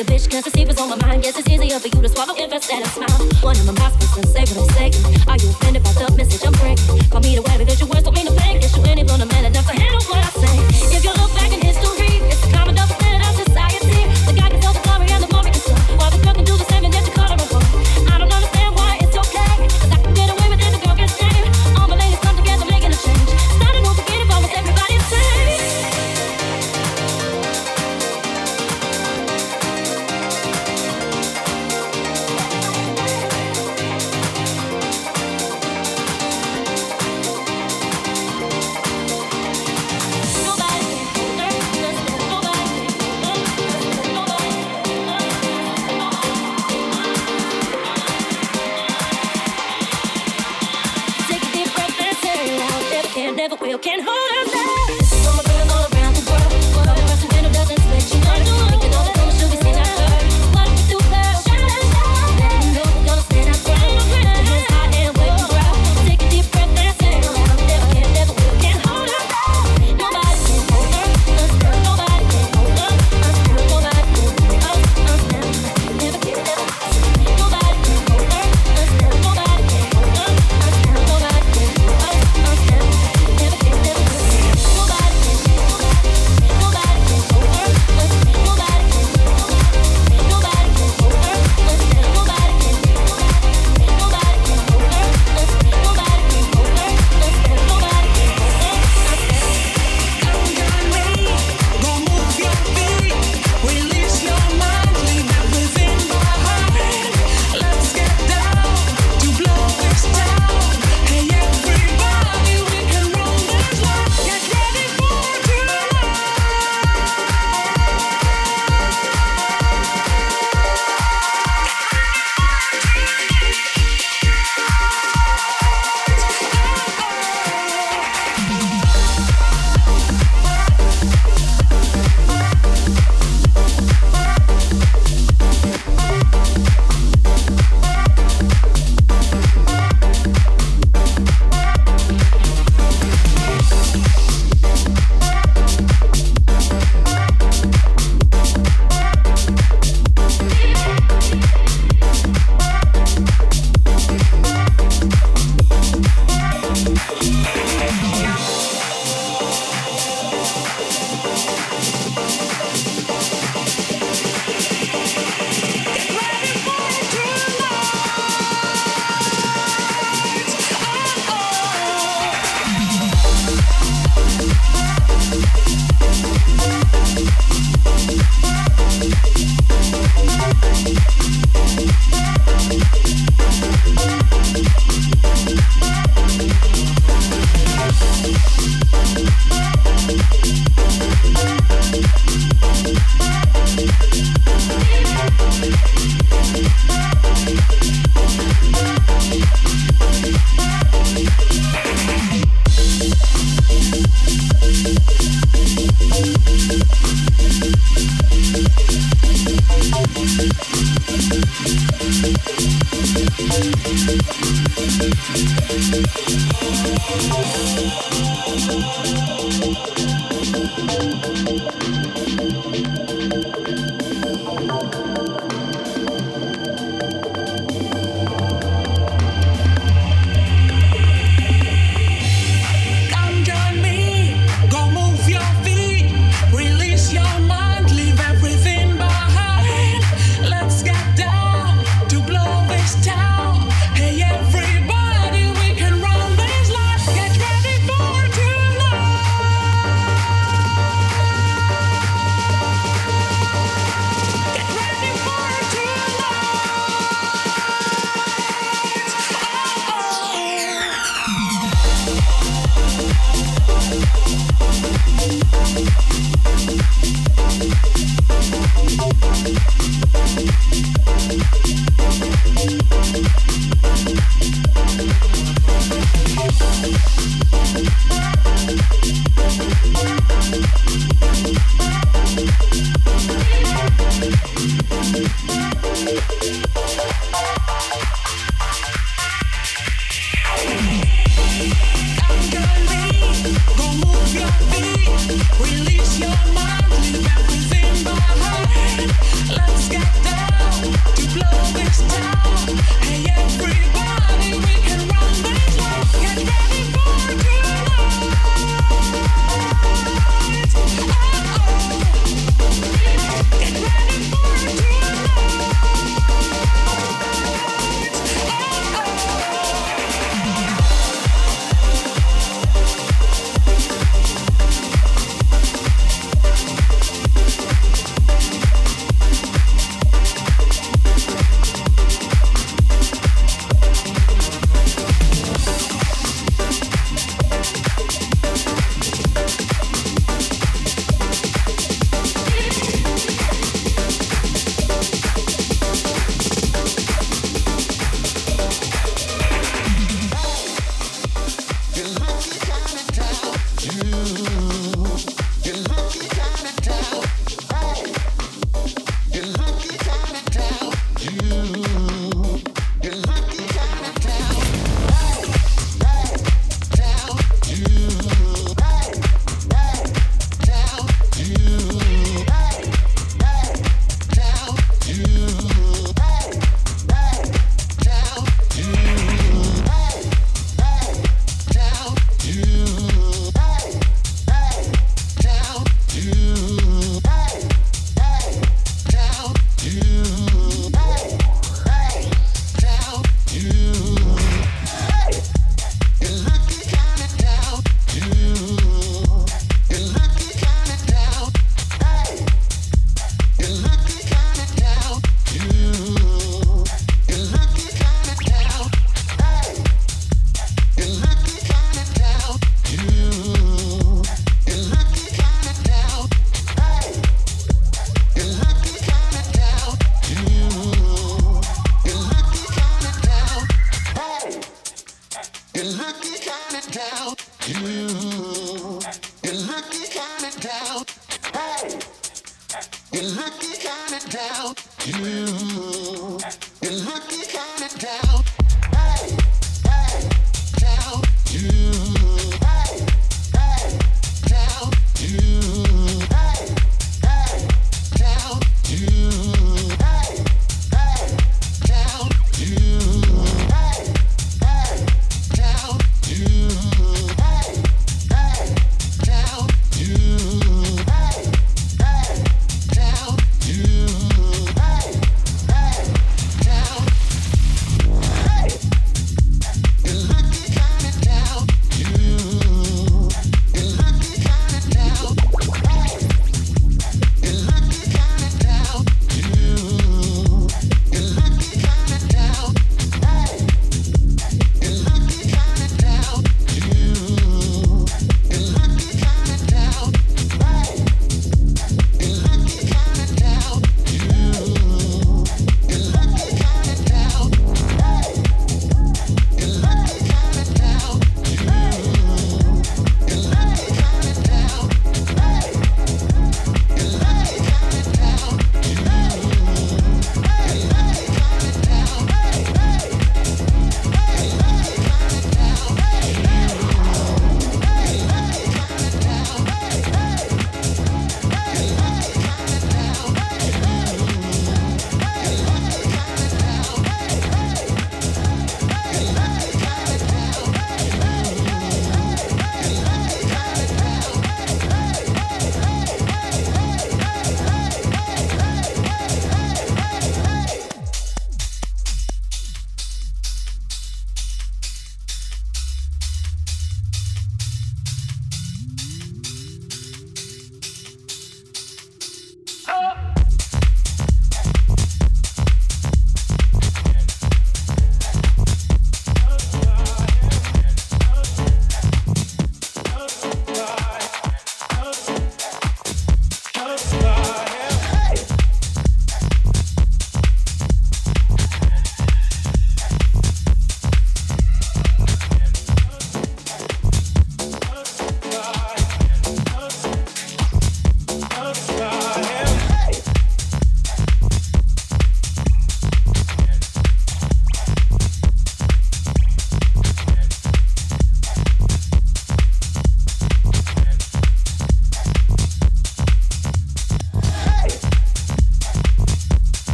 a bitch, cause the see what's on my mind. Guess it's easier for you to swallow if I said a smile. One of my mouth, say what I'm saying. Are you